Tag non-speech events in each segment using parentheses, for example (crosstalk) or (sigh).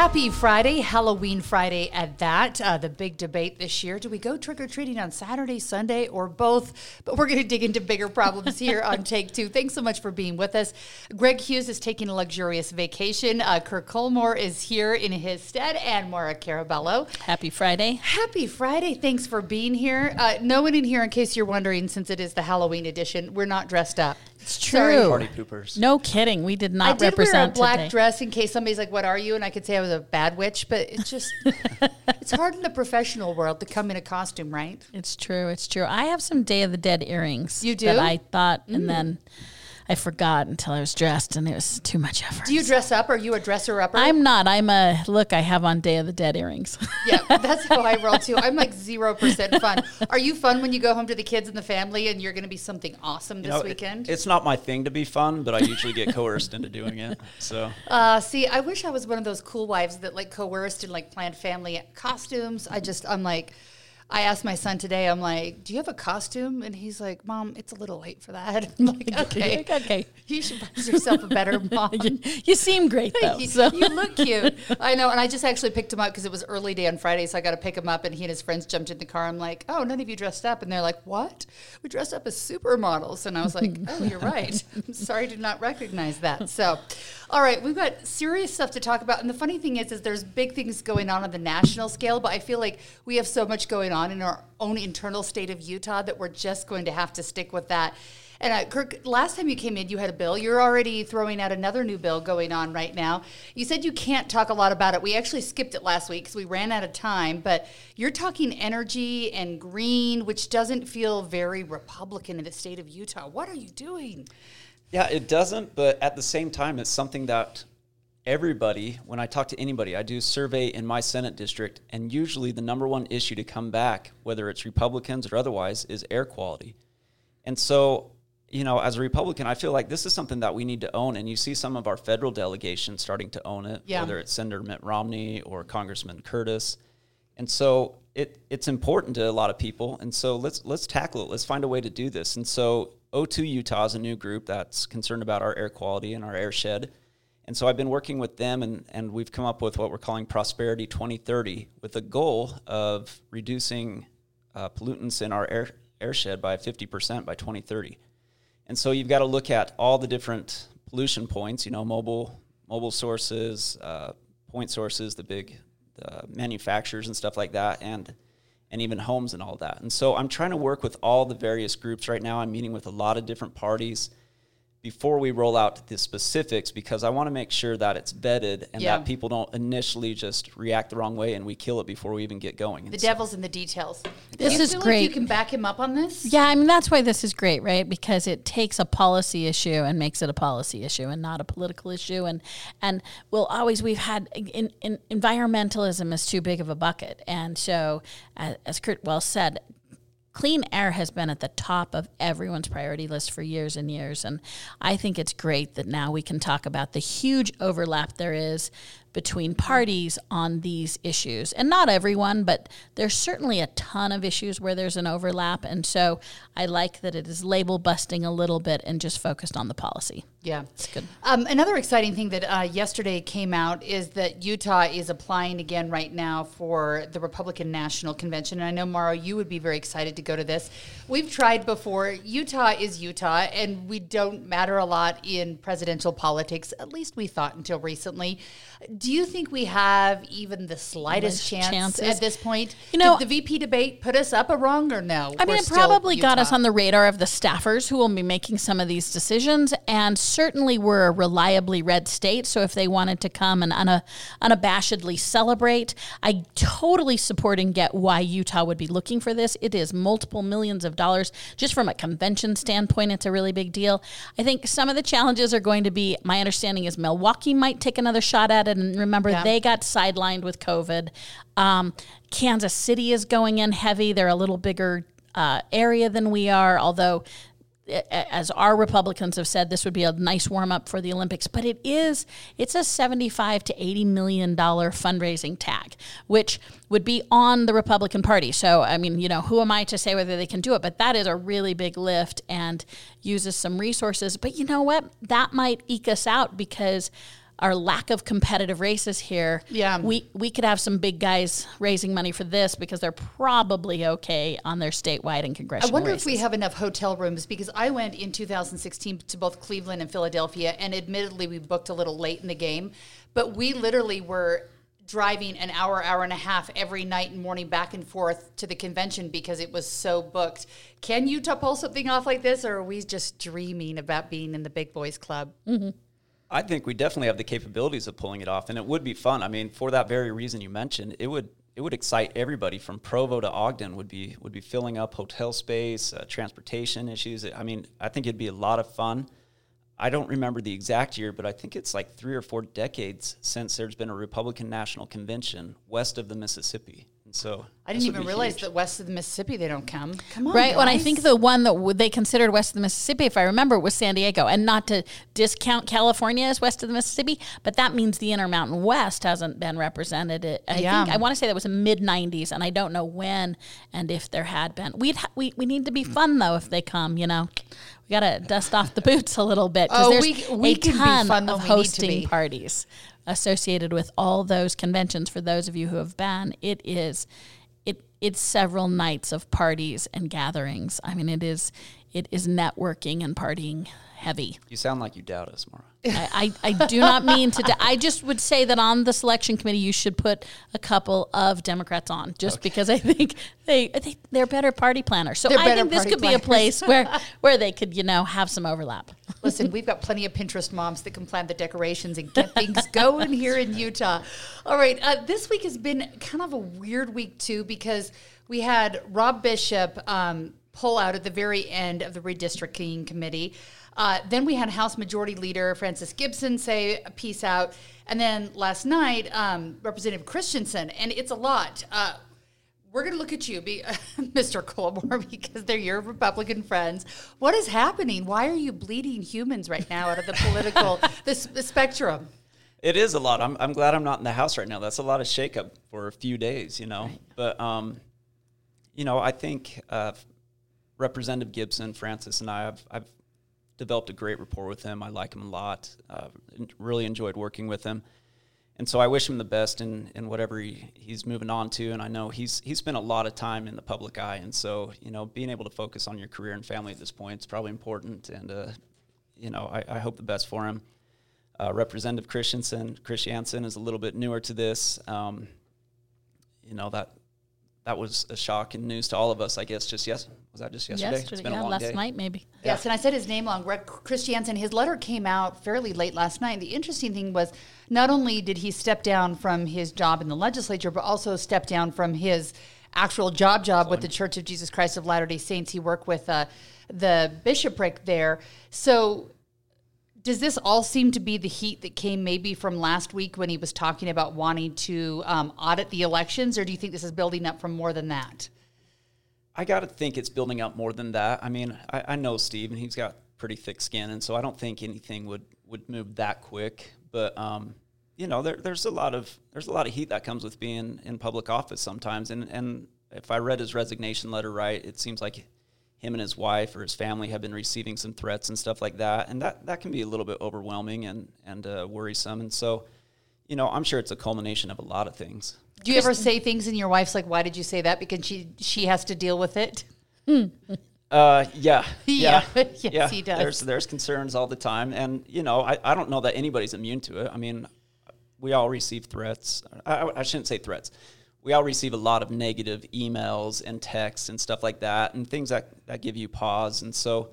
Happy Friday, Halloween Friday at that. Uh, the big debate this year. Do we go trick or treating on Saturday, Sunday, or both? But we're going to dig into bigger problems here on Take Two. Thanks so much for being with us. Greg Hughes is taking a luxurious vacation. Uh, Kirk Cullimore is here in his stead, and Maura Carabello. Happy Friday. Happy Friday. Thanks for being here. Uh, no one in here, in case you're wondering, since it is the Halloween edition, we're not dressed up. It's true. Sorry. true. Party poopers. No kidding. We did not I not did wear a black today. dress in case somebody's like, "What are you?" and I could say I was a bad witch. But it's just, (laughs) it's hard in the professional world to come in a costume, right? It's true. It's true. I have some Day of the Dead earrings. You do? That I thought, Mm. and then I forgot until I was dressed, and it was too much effort. Do you dress up? Are you a dresser upper? I'm not. I'm a look. I have on Day of the Dead earrings. (laughs) yeah, that's how I roll too. I'm like zero percent fun. Are you fun when you go home to the kids and the family, and you're going to be something awesome this You know, it- weekend? it's not my thing to be fun, but I usually get coerced into doing it. So Uh, see, I wish I was one of those cool wives that like coerced and like planned family costumes. I just, I'm like, I asked my son today, I'm like, do you have a costume? And he's like, Mom, it's a little late for that. (laughs) I'm like, (laughs) okay, okay. you should find yourself a better (laughs) mom. You seem great though. you, So. you look cute. I know. And I just actually picked him up because it was early day on Friday. So I got to pick him up. And he and his friends jumped in the car. I'm like, oh, none of you dressed up. And they're like, what? We dressed up as supermodels. And I was like, oh, you're right. I'm sorry to not recognize that. So, all right, we've got serious stuff to talk about. And the funny thing is, is there's big things going on on the national scale. But I feel like we have so much going on in our own internal state of Utah that we're just going to have to stick with that. And uh, Kirk, last time you came in, you had a bill. You're already throwing out another new bill going on right now. You said you can't talk a lot about it. We actually skipped it last week because we ran out of time. But you're talking energy and green, which doesn't feel very Republican in the state of Utah. What are you doing? Yeah, it doesn't, but at the same time, it's something that everybody, when I talk to anybody, I do a survey in my Senate district, and usually the number one issue to come back, whether it's Republicans or otherwise, is air quality. And so, you know, as a Republican, I feel like this is something that we need to own. And you see some of our federal delegations starting to own it, Yeah. whether it's Senator Mitt Romney or Congressman Curtis. And so it, it's important to a lot of people. And so let's let's tackle it. Let's find a way to do this. And so O2 Utah is a new group that's concerned about our air quality and our airshed. And so I've been working with them, and, and we've come up with what we're calling Prosperity 2030 with the goal of reducing uh, pollutants in our air, airshed by 50% by 2030. And so you've got to look at all the different pollution points, you know, mobile, mobile sources, uh, point sources, the big the manufacturers and stuff like that, and and even homes and all that. And so I'm trying to work with all the various groups right now. I'm meeting with a lot of different parties before we roll out the specifics because I want to make sure that it's vetted and Yeah. that people don't initially just react the wrong way and we kill it before we even get going. The so- devil's in the details. This you is feel Like you can back him up on this. Yeah, I mean that's why this is great, right? Because it takes a policy issue and makes it a policy issue and not a political issue. And and we'll always we've had in, in, environmentalism is too big of a bucket, and so as, as Kurt well said. Clean air has been at the top of everyone's priority list for years and years. And I think it's great that now we can talk about the huge overlap there is between parties on these issues. And not everyone, but there's certainly a ton of issues where there's an overlap. And so I like that it is label busting a little bit and just focused on the policy. Yeah, It's good. Um, another exciting thing that uh, yesterday came out is that Utah is applying again right now for the Republican National Convention. And I know, Maura, you would be very excited to go to this. We've tried before. Utah is Utah, and we don't matter a lot in presidential politics, at least we thought until recently. Do you think we have even the slightest chance chances? at this point? You know- Did the VP debate put us up a wrong or no? I mean, it probably got us on the radar of the staffers who will be making some of these decisions. And certainly, we're a reliably red state. So, if they wanted to come and una- unabashedly celebrate, I totally support and get why Utah would be looking for this. It is multiple millions of dollars. Just from a convention standpoint, it's a really big deal. I think some of the challenges are going to be my understanding is Milwaukee might take another shot at it. And remember, Yeah. they got sidelined with COVID. Um, Kansas City is going in heavy. They're a little bigger uh, area than we are, although as our Republicans have said, this would be a nice warm up for the Olympics. But it is, it's a 75 to 80 million dollar fundraising tag, which would be on the Republican Party. So, I mean, you know, who am I to say whether they can do it? But that is a really big lift and uses some resources. But you know what? That might eke us out because our lack of competitive races here. Yeah. We we could have some big guys raising money for this because they're probably okay on their statewide and congressional. I wonder races. if we have enough hotel rooms because I went in 2016 to both Cleveland and Philadelphia, and admittedly, we booked a little late in the game, but we literally were driving an hour, hour and a half every night and morning back and forth to the convention because it was so booked. Can Utah pull something off like this, or are we just dreaming about being in the big boys club? Mm-hmm. I think we definitely have the capabilities of pulling it off, and it would be fun. I mean, for that very reason you mentioned, it would it would excite everybody from Provo to Ogden. Would be would be filling up hotel space, uh, transportation issues. I mean, I think it'd be a lot of fun. I don't remember the exact year, but I think it's like three or four decades since there's been a Republican National Convention west of the Mississippi, and so I didn't even realize huge. that west of the Mississippi they don't come. Come on, Right. When I think the one that w- they considered west of the Mississippi, if I remember, was San Diego. And not to discount California as west of the Mississippi, but that means the Intermountain West hasn't been represented. It- I Yeah. think I want to say that was in mid '90s, and I don't know when and if there had been. We'd ha- we we need to be mm. fun though if they come. You know, we got to dust off the boots a little bit because Oh, there's we- we a can be ton fun of when we need to hosting parties associated with all those conventions. For those of you who have been, it is it it's several nights of parties and gatherings. I mean, it is it is networking and partying heavy. You sound like you doubt us, Maura. (laughs) I, I, I do not mean to. I just would say that on the selection committee, you should put a couple of Democrats on, just because I think they, they they're better party planners. So They're I think this party could be a place (laughs) where where they could you know have some overlap. Listen, we've got plenty of Pinterest moms that can plan the decorations and get things (laughs) going here in Utah. All right, uh, this week has been kind of a weird week too because we had Rob Bishop um, pull out at the very end of the redistricting committee. Uh, then we had House Majority Leader Francis Gibson say peace out, and then last night um, Representative Christensen, and it's a lot. Uh, we're going to look at you, be, (laughs) Mr. Cullimore, (laughs) because they're your Republican friends. What is happening? Why are you bleeding humans right now out of the political (laughs) the, the spectrum? It is a lot. I'm, I'm glad I'm not in the house right now. That's a lot of shakeup for a few days, you know. But um, you know, I think uh, Representative Gibson, Francis, and I, have I've developed a great rapport with him. I like him a lot. Uh, really enjoyed working with him, and so I wish him the best in, in whatever he, he's moving on to. And I know he's he's spent a lot of time in the public eye, and so you know, being able to focus on your career and family at this point is probably important. And uh, you know, I, I hope the best for him. Uh, Representative Christensen, Christiansen is a little bit newer to this. Um, you know that that was a shock and news to all of us. I guess just yes, was that just yesterday? Yesterday, yeah, last night maybe. Yes, and I said his name wrong. Rick Christiansen. His letter came out fairly late last night. The interesting thing was, not only did he step down from his job in the legislature, but also step down from his actual job job with the Church of Jesus Christ of Latter Day Saints. He worked with uh, the bishopric there. So, does this all seem to be the heat that came maybe from last week when he was talking about wanting to um, audit the elections, or do you think this is building up from more than that? I got to think it's building up more than that. I mean, I, I know Steve, and he's got pretty thick skin, and so I don't think anything would would move that quick. But um, you know, there, there's a lot of there's a lot of heat that comes with being in public office sometimes. And and if I read his resignation letter right, it seems like him and his wife or his family have been receiving some threats and stuff like that, and that that can be a little bit overwhelming and and uh, worrisome. And so, you know, I'm sure it's a culmination of a lot of things. Do you ever say things and your wife's like, "Why did you say that?" Because she she has to deal with it. (laughs) Uh, yeah, (laughs) Yeah. yeah, (laughs) Yes, he does. There's there's concerns all the time, and you know, I, I don't know that anybody's immune to it. I mean, we all receive threats. I, I shouldn't say threats. We all receive a lot of negative emails and texts and stuff like that, and things that, that give you pause. And so,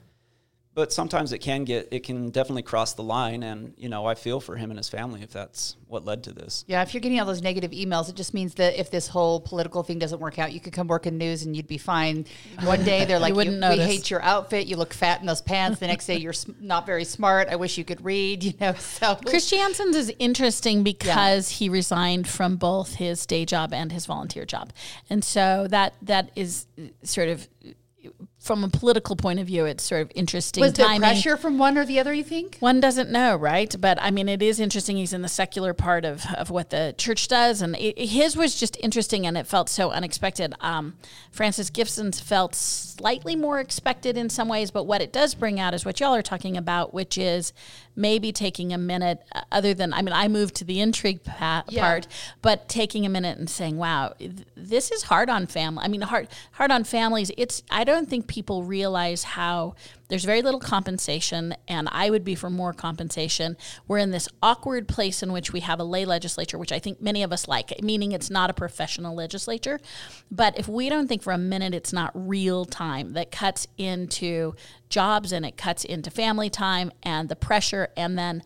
but sometimes it can get it can definitely cross the line and you know i feel for him and his family if that's what led to this Yeah, if you're getting all those negative emails, it just means that if this whole political thing doesn't work out, you could come work in news and you'd be fine. One day they're (laughs) like, wouldn't we hate your outfit. You look fat in those pants. The next day you're not very smart. I wish you could read. You know, (laughs) so Christiansen's is interesting because he resigned from both his day job and his volunteer job, and so that that is sort of from a political point of view, it's sort of interesting. was there timing. pressure from one or the other? You think? One doesn't know, right? But I mean, it is interesting. He's in the secular part of, of what the church does, and it, his was just interesting, and it felt so unexpected. Um, Francis Gibson's felt slightly more expected in some ways, but what it does bring out is what y'all are talking about, which is maybe taking a minute, uh, other than I mean, I moved to the intrigue pa- Yeah. part, but taking a minute and saying, "Wow, th- this is hard on family." I mean, hard hard on families. It's I don't think people realize how there's very little compensation, and I would be for more compensation. We're in this awkward place in which we have a lay legislature, which I think many of us like, meaning it's not a professional legislature. But if we don't think for a minute it's not real time that cuts into jobs and it cuts into family time and the pressure, and then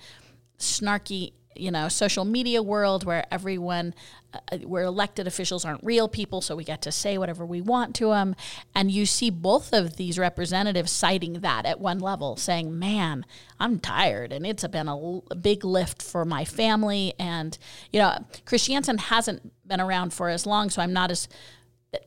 snarky you know social media world where everyone uh, where elected officials aren't real people so we get to say whatever we want to them and you see both of these representatives citing that at one level saying man i'm tired and it's been a, big lift for my family. And you know Christiansen hasn't been around for as long so i'm not as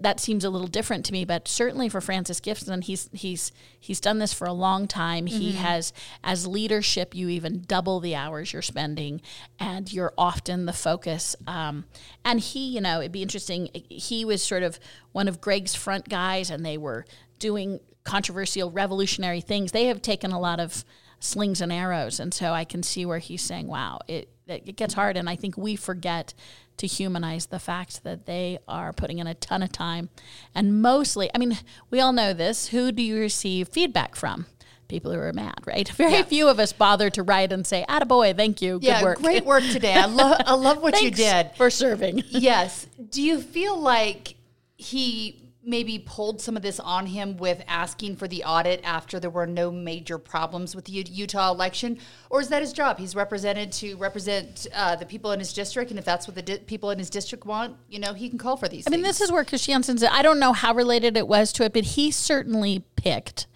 that seems a little different to me, but certainly for Francis Gibson, he's he's he's done this for a long time. He has, as leadership, you even double the hours you're spending, and you're often the focus. Um, and he, you know, it'd be interesting. He was sort of one of Greg's front guys, and they were doing controversial, revolutionary things. They have taken a lot of slings and arrows, and so I can see where he's saying, "Wow, it it gets hard." And I think we forget to humanize the fact that they are putting in a ton of time. And mostly, I mean, we all know this. Who do you receive feedback from? People who are mad, right? (laughs) Very few of us bother to write and say, Attaboy, thank you, good Yeah, work. great work (laughs) today. I love I love what you did. for serving. yes. Do you feel like he maybe pulled some of this on him with asking for the audit after there were no major problems with the U- Utah election? Or is that his job? He's represented to represent uh, the people in his district, and if that's what the di- people in his district want, you know, he can call for these I mean, this is where Christiansen's. I don't know how related it was to it, but he certainly picked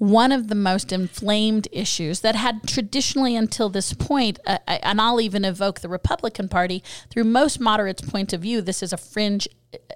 one of the most inflamed issues that had traditionally, until this point, uh, and I'll even evoke the Republican Party, through most moderates' point of view, this is a fringe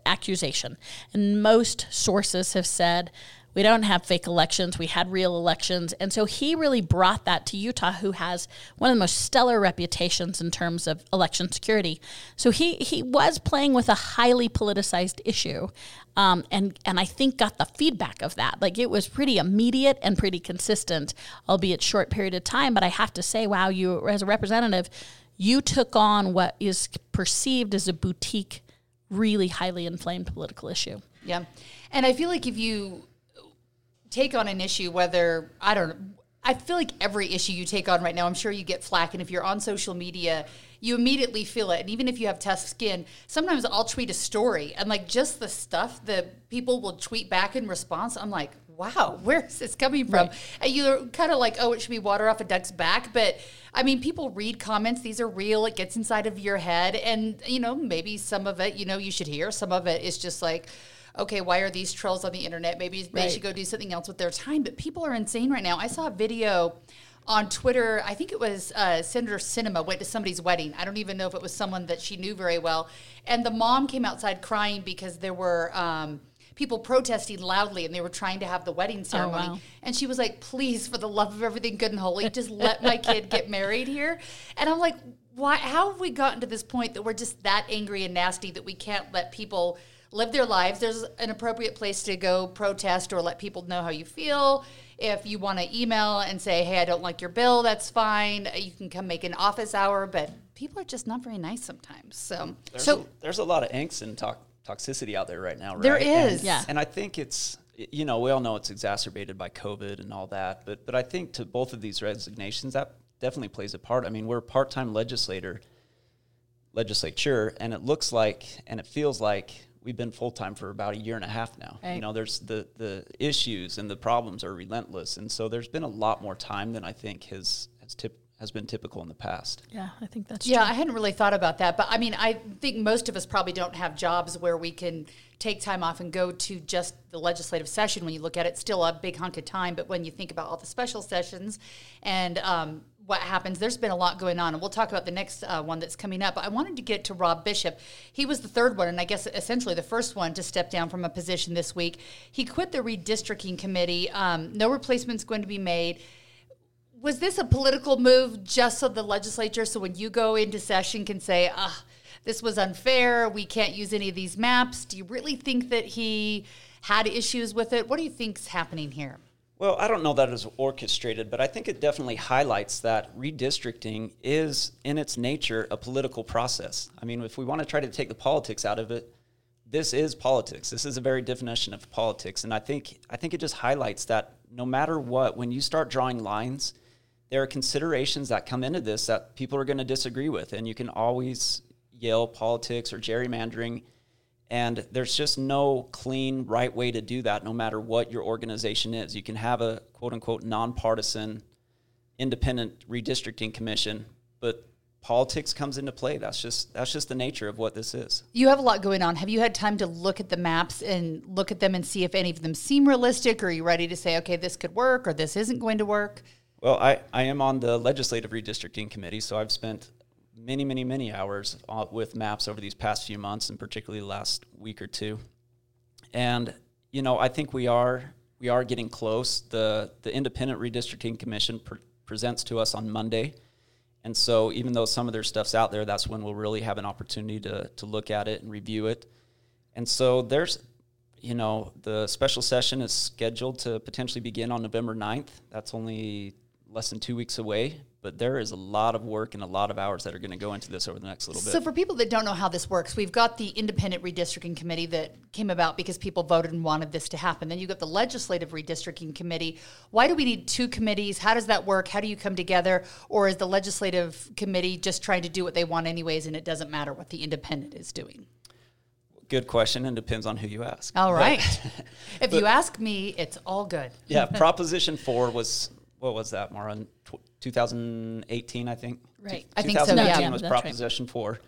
accusation. And most sources have said, we don't have fake elections. We had real elections. And so he really brought that to Utah, who has one of the most stellar reputations in terms of election security. So he, he was playing with a highly politicized issue. Um, and, and I think got the feedback of that. Like it was pretty immediate and pretty consistent, albeit short period of time. But I have to say, wow, you as a representative, you took on what is perceived as a boutique, really highly inflamed political issue. Yeah. And I feel like if you take on an issue, whether, I don't know, I feel like every issue you take on right now, I'm sure you get flack. And if you're on social media, you immediately feel it. And even if you have tough skin, sometimes I'll tweet a story and like just the stuff that people will tweet back in response, I'm like, wow, where is this coming from? And you're kind of like, oh, it should be water off a duck's back. But I mean, people read comments, these are real, it gets inside of your head. And, you know, maybe some of it, you know, you should hear, some of it is just like, okay, why are these trolls on the internet? Maybe they Right. should go do something else with their time. But people are insane right now. I saw a video on Twitter. I think it was uh, Senator Sinema went to somebody's wedding. I don't even know if it was someone that she knew very well. And the mom came outside crying because there were. Um, People protesting loudly and they were trying to have the wedding oh, ceremony. wow. And she was like, please, for the love of everything good and holy, just let my kid (laughs) get married here. And I'm like, why? How have we gotten to this point that we're just that angry and nasty that we can't let people live their lives? There's an appropriate place to go protest or let people know how you feel. If you want to email and say, hey, I don't like your bill, that's fine. You can come make an office hour, but people are just not very nice sometimes. So, There's, so a, there's a lot of angst and to- toxicity out there right now, right? There And- is. Yeah. And I think it's, you know, we all know it's exacerbated by COVID and all that, but but I think to both of these resignations, that definitely plays a part. I mean, we're a part-time legislator. legislature, and it looks like and it feels like we've been full time for about a year and a half now. Right. You know, there's the the issues and the problems are relentless, and so there's been a lot more time than I think has has tip, has been typical in the past. Yeah, I think that's true. Yeah, true. I hadn't really thought about that, but I mean, I think most of us probably don't have jobs where we can take time off and go to just the legislative session. When you look at it, still a big hunk of time, but when you think about all the special sessions and um, what happens, there's been a lot going on, and we'll talk about the next uh, one that's coming up. But I wanted to get to Rob Bishop. He was the third one, and I guess essentially the first one to step down from a position this week. He quit the redistricting committee. Um, no replacement's going to be made was this a political move just so the legislature, so when you go into session, can say, ah, this was unfair, we can't use any of these maps? Do you really think that he had issues with it? What do you think's happening here? Well, I don't know that it's orchestrated, but I think it definitely highlights that redistricting is, in its nature, a political process. I mean, if we want to try to take the politics out of it, this is politics. This is a very definition of politics, and I think I think it just highlights that no matter what, when you start drawing lines, there are considerations that come into this that people are going to disagree with, and you can always yell politics or gerrymandering. And there's just no clean, right way to do that, no matter what your organization is. You can have a quote unquote nonpartisan, independent redistricting commission, but politics comes into play. That's just that's just the nature of what this is. You have a lot going on. Have you had time to look at the maps and look at them and see if any of them seem realistic? Or are you ready to say, okay, this could work or this isn't going to work? Well, I, I am on the legislative redistricting committee, so I've spent many, many, many hours with maps over these past few months, and particularly last week or two. And you know, I think we are we are getting close. the The Independent Redistricting Commission pre- presents to us on Monday, and so even though some of their stuff's out there, that's when we'll really have an opportunity to to look at it and review it. And so there's you know, the special session is scheduled to potentially begin on November 9th. That's only less than two weeks away, but there is a lot of work and a lot of hours that are going to go into this over the next little bit. So, for people that don't know how this works, we've got the independent redistricting committee that came about because people voted and wanted this to happen. Then you've got the legislative redistricting committee. Why do we need two committees? How does that work? How do you come together? Or is the legislative committee just trying to do what they want, anyways, and it doesn't matter what the independent is doing? Good question, and depends on who you ask. All right. But- (laughs) if you ask me, it's all good. yeah, (laughs) Proposition 4 was, what was that, Maura? In 2018, I think? Right. I think so, 2018 yeah. was right. Proposition 4,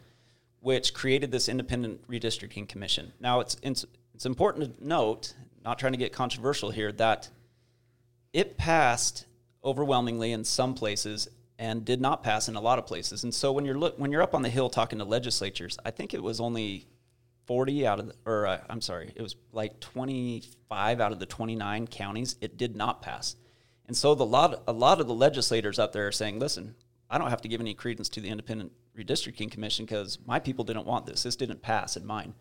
which created this independent redistricting commission. Now, it's, it's, it's important to note, not trying to get controversial here, that it passed overwhelmingly in some places and did not pass in a lot of places. And so when you're look when you're up on the hill talking to legislatures, I think it was only 40 out of the, or uh, I'm sorry, it was like 25 out of the 29 counties it did not pass. And so the lot a lot of the legislators up there are saying, "Listen, I don't have to give any credence to the independent redistricting commission because my people didn't want this. This didn't pass in mine."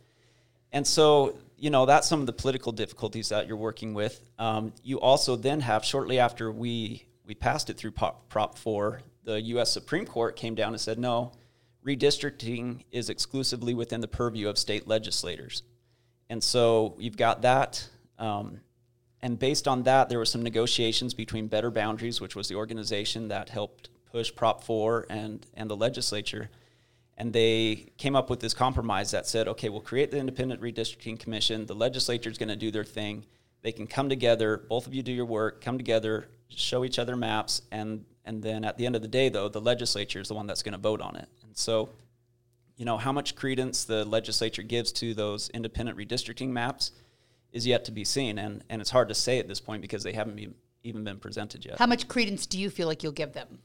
And so, you know, that's some of the political difficulties that you're working with. Um, you also then have, shortly after we, we passed it through Prop, Prop 4, the U.S. Supreme Court came down and said, no, redistricting is exclusively within the purview of state legislators. And so you've got that. Um, and based on that, there were some negotiations between Better Boundaries, which was the organization that helped push Prop 4 and, and the legislature and they came up with this compromise that said, okay, we'll create the independent redistricting commission. The legislature is going to do their thing. They can come together. Both of you do your work. Come together, show each other maps, and and then at the end of the day, though, the legislature is the one that's going to vote on it. And so, you know, how much credence the legislature gives to those independent redistricting maps is yet to be seen, and and it's hard to say at this point because they haven't been, even been presented yet. How much credence do you feel like you'll give them?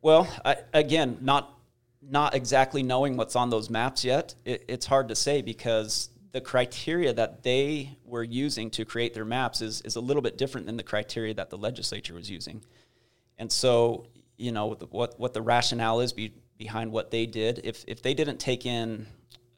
Well, I, again, not not exactly knowing what's on those maps yet. It, it's hard to say because the criteria that they were using to create their maps is is a little bit different than the criteria that the legislature was using, and so you know the, what what the rationale is be, behind what they did. If if they didn't take in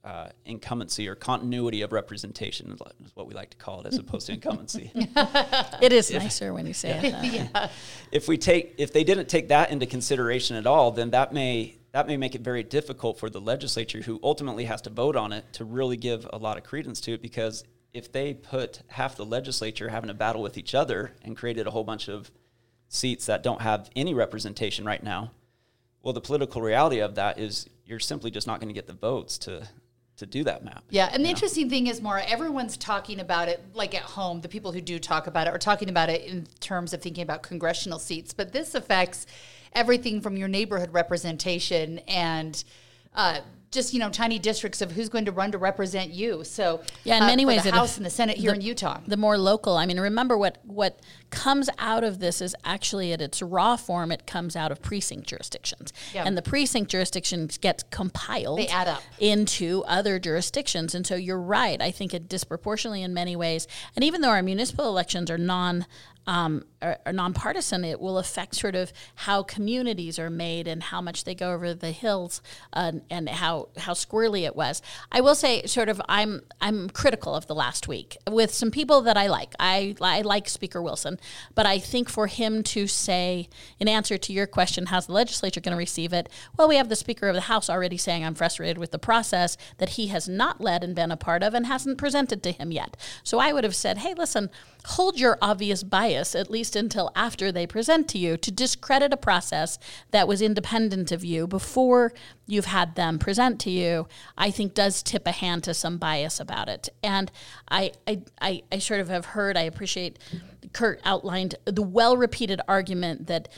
uh, incumbency or continuity of representation is what we like to call it, as opposed to incumbency. (laughs) It is nicer when you say it. That way. if we take if they didn't take that into consideration at all, then that may that may make it very difficult for the legislature, who ultimately has to vote on it, to really give a lot of credence to it. Because if they put half the legislature having a battle with each other and created a whole bunch of seats that don't have any representation right now, Well, the political reality of that is you're simply just not going to get the votes to to do that map. Yeah, and the interesting thing is, Maura, everyone's talking about it like at home. The people who do talk about it are talking about it in terms of thinking about congressional seats, but this affects everything from your neighborhood representation and. Uh, just you know, tiny districts of who's going to run to represent you. So Yeah, in uh, many ways the House and the Senate here the- in Utah. the more local. I mean, remember what what comes out of this is actually at its raw form. It comes out of precinct jurisdictions, Yeah. and the precinct jurisdictions gets compiled. They add up. into other jurisdictions, and so you're right. I think it disproportionately in many ways. And even though our municipal elections are non um, nonpartisan, it will affect sort of how communities are made and how much they go over the hills uh, and how how squirrely it was. I will say, sort of, I'm I'm critical of the last week with some people that I like. I I like Speaker Wilson, but I think for him to say, in answer to your question, how's the legislature going to receive it? Well, we have the Speaker of the House already saying I'm frustrated with the process that he has not led and been a part of and hasn't presented to him yet. So I would have said, hey, listen, hold your obvious bias at least until after they present to you to discredit a process that was independent of you before you've had them present to you, I think does tip a hand to some bias about it. And I, I, I, I sort of have heard, I appreciate Kurt outlined the well repeated argument that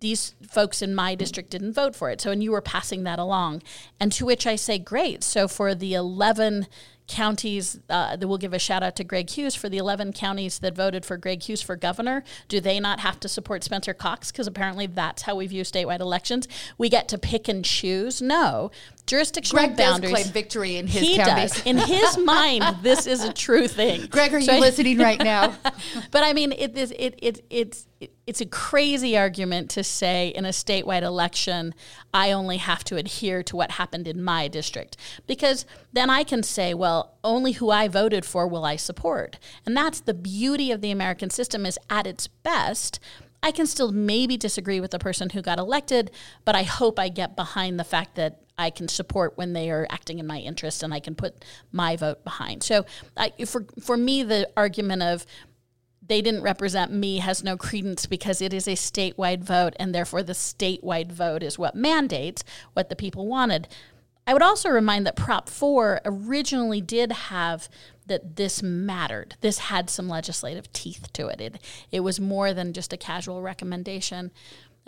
these folks in my district didn't vote for it. So, and you were passing that along. And to which I say, great. So, for the 11 counties, uh, that we'll give a shout out to Greg Hughes for the 11 counties that voted for Greg Hughes for governor. Do they not have to support Spencer Cox? Because apparently that's how we view statewide elections. We get to pick and choose. No. Jurisdictional Greg does boundaries. claim victory in his he counties. does. In his (laughs) mind, this is a true thing. Greg, are So you I- listening right now? (laughs) but I mean, it is it, it it's it, it's a crazy argument to say in a statewide election, I only have to adhere to what happened in my district because then I can say, well, only who I voted for will I support, and that's the beauty of the American system. Is at its best. I can still maybe disagree with the person who got elected, but I hope I get behind the fact that I can support when they are acting in my interest and I can put my vote behind. So I, for for me, the argument of they didn't represent me has no credence because it is a statewide vote and therefore the statewide vote is what mandates what the people wanted. I would also remind that Prop 4 originally did have that this mattered. This had some legislative teeth to it. It, it was more than just a casual recommendation.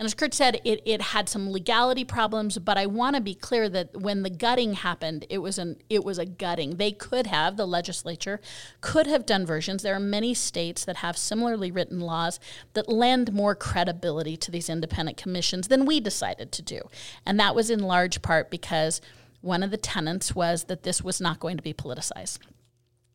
And as Kurt said, it, it had some legality problems, but I want to be clear that when the gutting happened, it was an it was a gutting. They could have, the legislature could have done versions. There are many states that have similarly written laws that lend more credibility to these independent commissions than we decided to do. And that was in large part because one of the tenets was that this was not going to be politicized.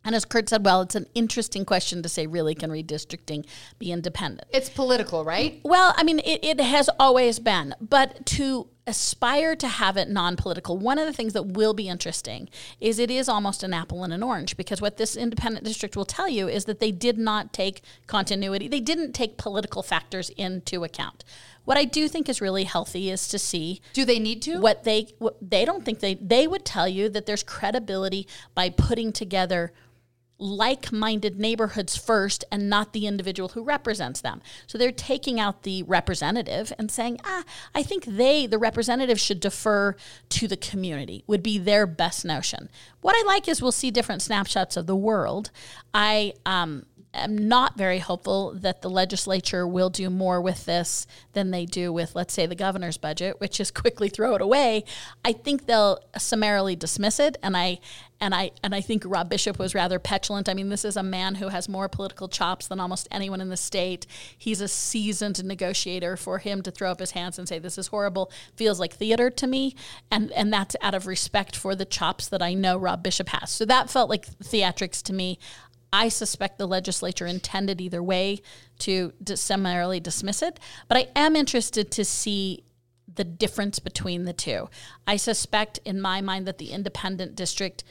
And as Kurt said, well, it's an interesting question to say, really, can redistricting be independent? It's political, right? Well, I mean, it, it has always been, but to aspire to have it non political, one of the things that will be interesting is it is almost an apple and an orange because what this independent district will tell you is that they did not take continuity, they didn't take political factors into account. What I do think is really healthy is to see Do they need to? what they what, they don't think they they would tell you that there's credibility by putting together like-minded neighborhoods first and not the individual who represents them. So they're taking out the representative and saying, "Ah, I think they the representative should defer to the community." Would be their best notion. What I like is we'll see different snapshots of the world. I um am not very hopeful that the legislature will do more with this than they do with, let's say, the governor's budget, which is (laughs) quickly throw it away. I think they'll summarily dismiss it, and I and I and I think Rob Bishop was rather petulant. I mean, this is a man who has more political chops than almost anyone in the state. He's a seasoned negotiator. For him to throw up his hands and say this is horrible feels like theater to me, and and that's out of respect for the chops that I know Rob Bishop has. So that felt like theatrics to me. I suspect the legislature intended either way to summarily dismiss it, but I am interested to see the difference between the two. I suspect, in my mind, that the independent district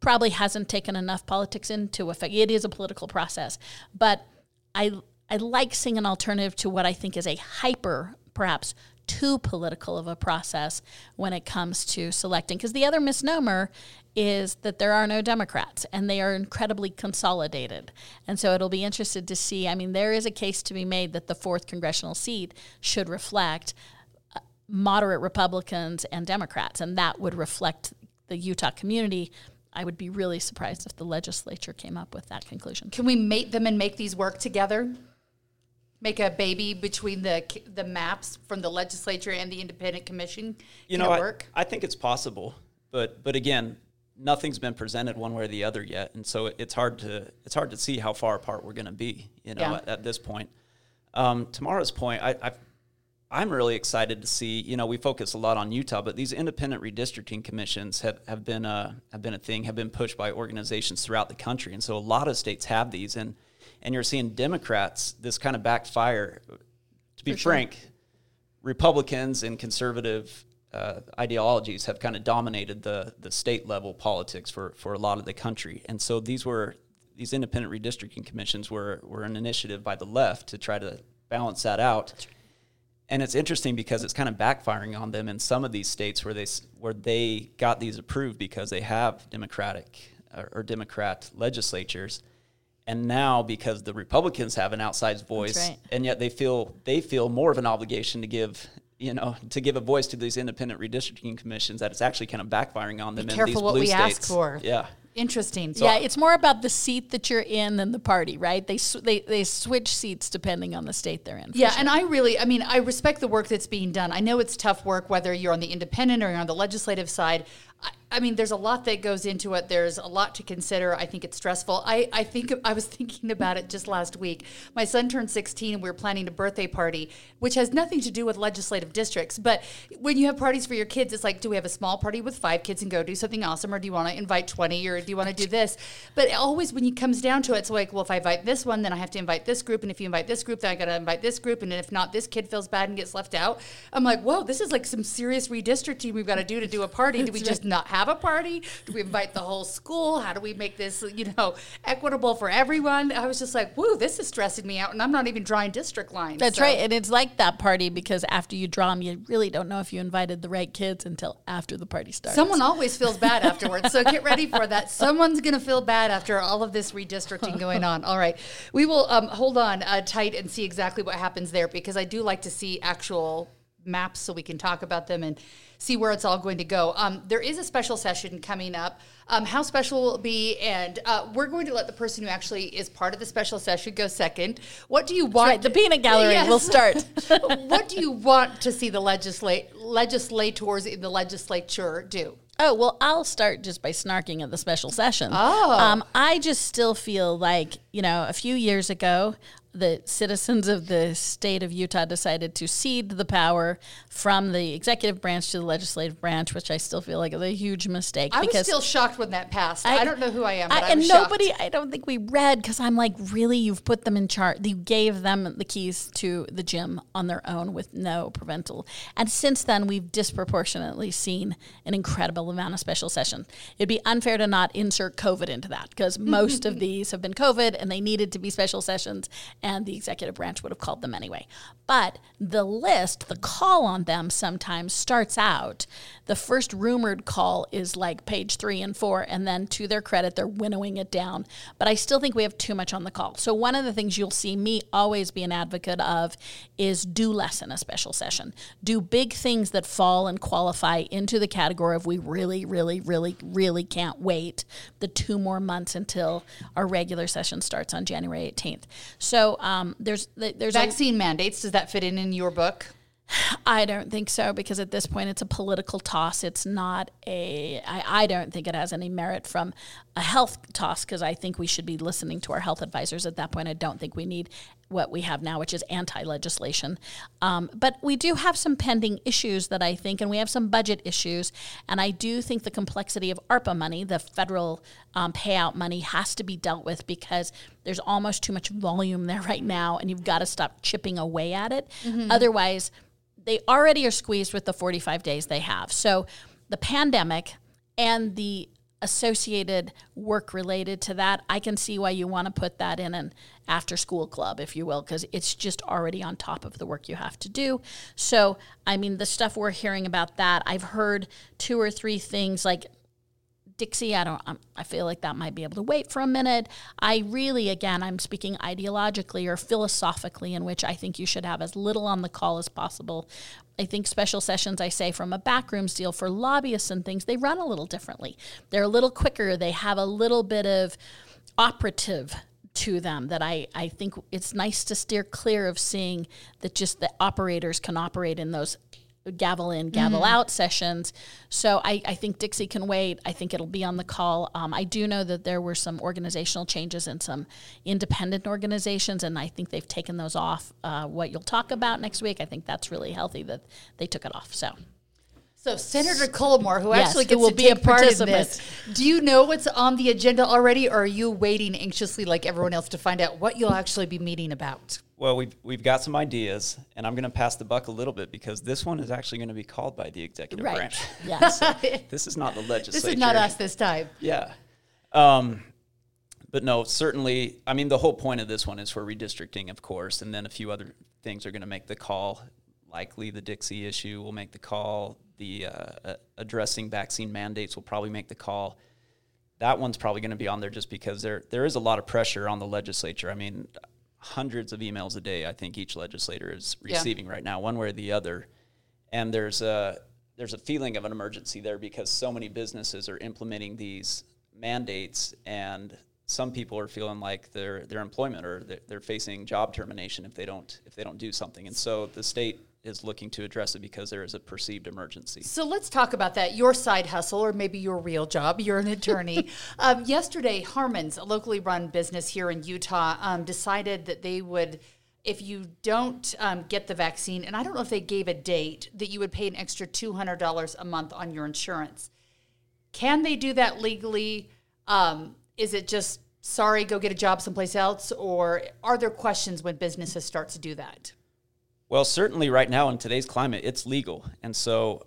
probably hasn't taken enough politics into effect. It is a political process, but I I like seeing an alternative to what I think is a hyper, perhaps too political of a process when it comes to selecting. Because the other misnomer is that there are no Democrats and they are incredibly consolidated. And so it'll be interested to see. I mean, there is a case to be made that the fourth congressional seat should reflect uh, moderate Republicans and Democrats, and that would reflect the Utah community. I would be really surprised if the legislature came up with that conclusion. Can we mate them and make these work together? Make a baby between the the maps from the legislature and the independent commission. You Can know, it I, work? I think it's possible, but but again, nothing's been presented one way or the other yet, and so it's hard to it's hard to see how far apart we're going to be. You know, Yeah. at, at this point. Um, tomorrow's point, I, I I'm really excited to see. You know, we focus a lot on Utah, but these independent redistricting commissions have, have been a have been a thing, have been pushed by organizations throughout the country, and so a lot of states have these, and and you're seeing Democrats this kind of backfire. To be frank, Republicans and conservative uh, ideologies have kind of dominated the the state level politics for for a lot of the country, and so these were these independent redistricting commissions were were an initiative by the left to try to balance that out. And it's interesting because it's kind of backfiring on them in some of these states where they where they got these approved because they have Democratic or, or Democrat legislatures, and now because the Republicans have an outsized voice, right. and yet they feel they feel more of an obligation to give you know to give a voice to these independent redistricting commissions that it's actually kind of backfiring on them. in careful these what blue we ask states. for. Yeah. Interesting. yeah, it's more about the seat that you're in than the party, right? They sw- they they switch seats depending on the state they're in. Yeah, sure. and I really, I mean, I respect the work that's being done. I know it's tough work, whether you're on the independent or you're on the legislative side. I, I mean, there's a lot that goes into it. There's a lot to consider. I think it's stressful. I, I think I was (laughs) thinking about it just last week. My son turned 16, and we were planning a birthday party, which has nothing to do with legislative districts. But when you have parties for your kids, it's like, do we have a small party with five kids and go do something awesome, or do you want to invite 20, or do you want to do this? But always, when it comes down to it, it's like, well, if I invite this one, then I have to invite this group, and if you invite this group, then I got to invite this group, and if not, this kid feels bad and gets left out. I'm like, whoa, this is like some serious redistricting we've got to do to do a party. Do we just not have a party? Do we invite the whole school? How do we make this, you know, equitable for everyone? I was just like, whoa, this is stressing me out, and I'm not even drawing district lines. That's So- right, and it's like that party because after you draw them, you really don't know if you invited the right kids until after the party starts. Someone always feels bad afterwards. So get ready for that. Someone's going to feel bad after all of this redistricting going on. All right. We will um, hold on uh, tight and see exactly what happens there because I do like to see actual maps so we can talk about them and see where it's all going to go. Um, there is a special session coming up. Um, how special will it be? And uh, we're going to let the person who actually is part of the special session go second. What do you want? right, the peanut gallery Yes. will start. (laughs) what do you want to see the legislate legislators in the legislature do? Oh, well, I'll start just by snarking at the special session. Oh. Um, I just still feel like, you know, a few years ago, the citizens of the state of Utah decided to cede the power from the executive branch to the legislative branch, which I still feel like is a huge mistake. I was still shocked when that passed. I, don't know who I am, but I, and was shocked. nobody, I don't think we read because I'm like, really, you've put them in charge. You gave them the keys to the gym on their own with no parental. And since then, we've disproportionately seen an incredible amount of special session. It'd be unfair to not insert COVID into that because most of (laughs) these have been COVID and they needed to be special sessions, and the executive branch would have called them anyway. But the list, the call on them sometimes starts out. The first rumored call is like page three and four, and then to their credit, they're winnowing it down. But I still think we have too much on the call. So, one of the things you'll see me always be an advocate of is do less in a special session. Do big things that fall and qualify into the category of we really, really, really, really can't wait the two more months until our regular session starts on January 18th. So, um, there's there's a, Vaccine mandates, does that fit in in your book? I don't think so because at this point it's a political toss. It's not a. I, I don't think it has any merit from a health toss because I think we should be listening to our health advisors at that point. I don't think we need what we have now, which is anti legislation. Um, but we do have some pending issues that I think, and we have some budget issues. And I do think the complexity of ARPA money, the federal um, payout money, has to be dealt with because there's almost too much volume there right now, and you've got to stop chipping away at it. Otherwise, they already are squeezed with the 45 days they have. So the pandemic and the associated work related to that, I can see why you want to put that in an after school club, if you will, because it's just already on top of the work you have to do. So, I mean, the stuff we're hearing about that, I've heard two or three things like Dixie, I don't. I'm, I feel like that might be able to wait for a minute. I really, again, I'm speaking ideologically or philosophically, in which I think you should have as little on the call as possible. I think special sessions, I say, from a backrooms deal for lobbyists and things, they run a little differently. They're a little quicker. They have a little bit of operative to them that I, I think it's nice to steer clear of seeing that just the operators can operate in those gavel in, gavel Mm-hmm. out sessions. So I, I think Dixie can wait. I think it'll be on the call. Um, I do know that there were some organizational changes in some independent organizations, and I think they've taken those off. Uh, what you'll talk about next week, I think that's really healthy that they took it off. So So Senator Cullimore, who Yes, actually who will to be a part participant. this, do you know what's on the agenda already, or are you waiting anxiously like everyone else to find out what you'll actually be meeting about? Well, we've we've got some ideas, and I'm going to pass the buck a little bit because this one is actually going to be called by the executive right, branch. (laughs) yes, This is not the legislature. This is not us this time. Yeah. Um, but no, certainly. I mean, the whole point of this one is for redistricting, of course, and then a few other things are going to make the call. Likely, the Dixie issue will make the call. The uh, addressing vaccine mandates will probably make the call. That one's probably going to be on there just because there there is a lot of pressure on the legislature. I mean, hundreds of emails a day. I think each legislator is Yeah. receiving right now, one way or the other and there's a there's a feeling of an emergency there because so many businesses are implementing these mandates and some people are feeling like their their employment or they're, they're facing job termination if they don't if they don't do something and so the state is looking to address it because there is a perceived emergency So let's talk about that. Your side hustle, or maybe your real job. You're an attorney. (laughs) um, yesterday, Harmon's, a locally run business here in Utah, um, decided that they would, if you don't um, get the vaccine, and I don't know if they gave a date, that you would pay an extra $200 a month on your insurance. Can they do that legally? Um, is it just, sorry, go get a job someplace else? Or are there questions when businesses start to do that? Well, certainly right now in today's climate, it's legal. And so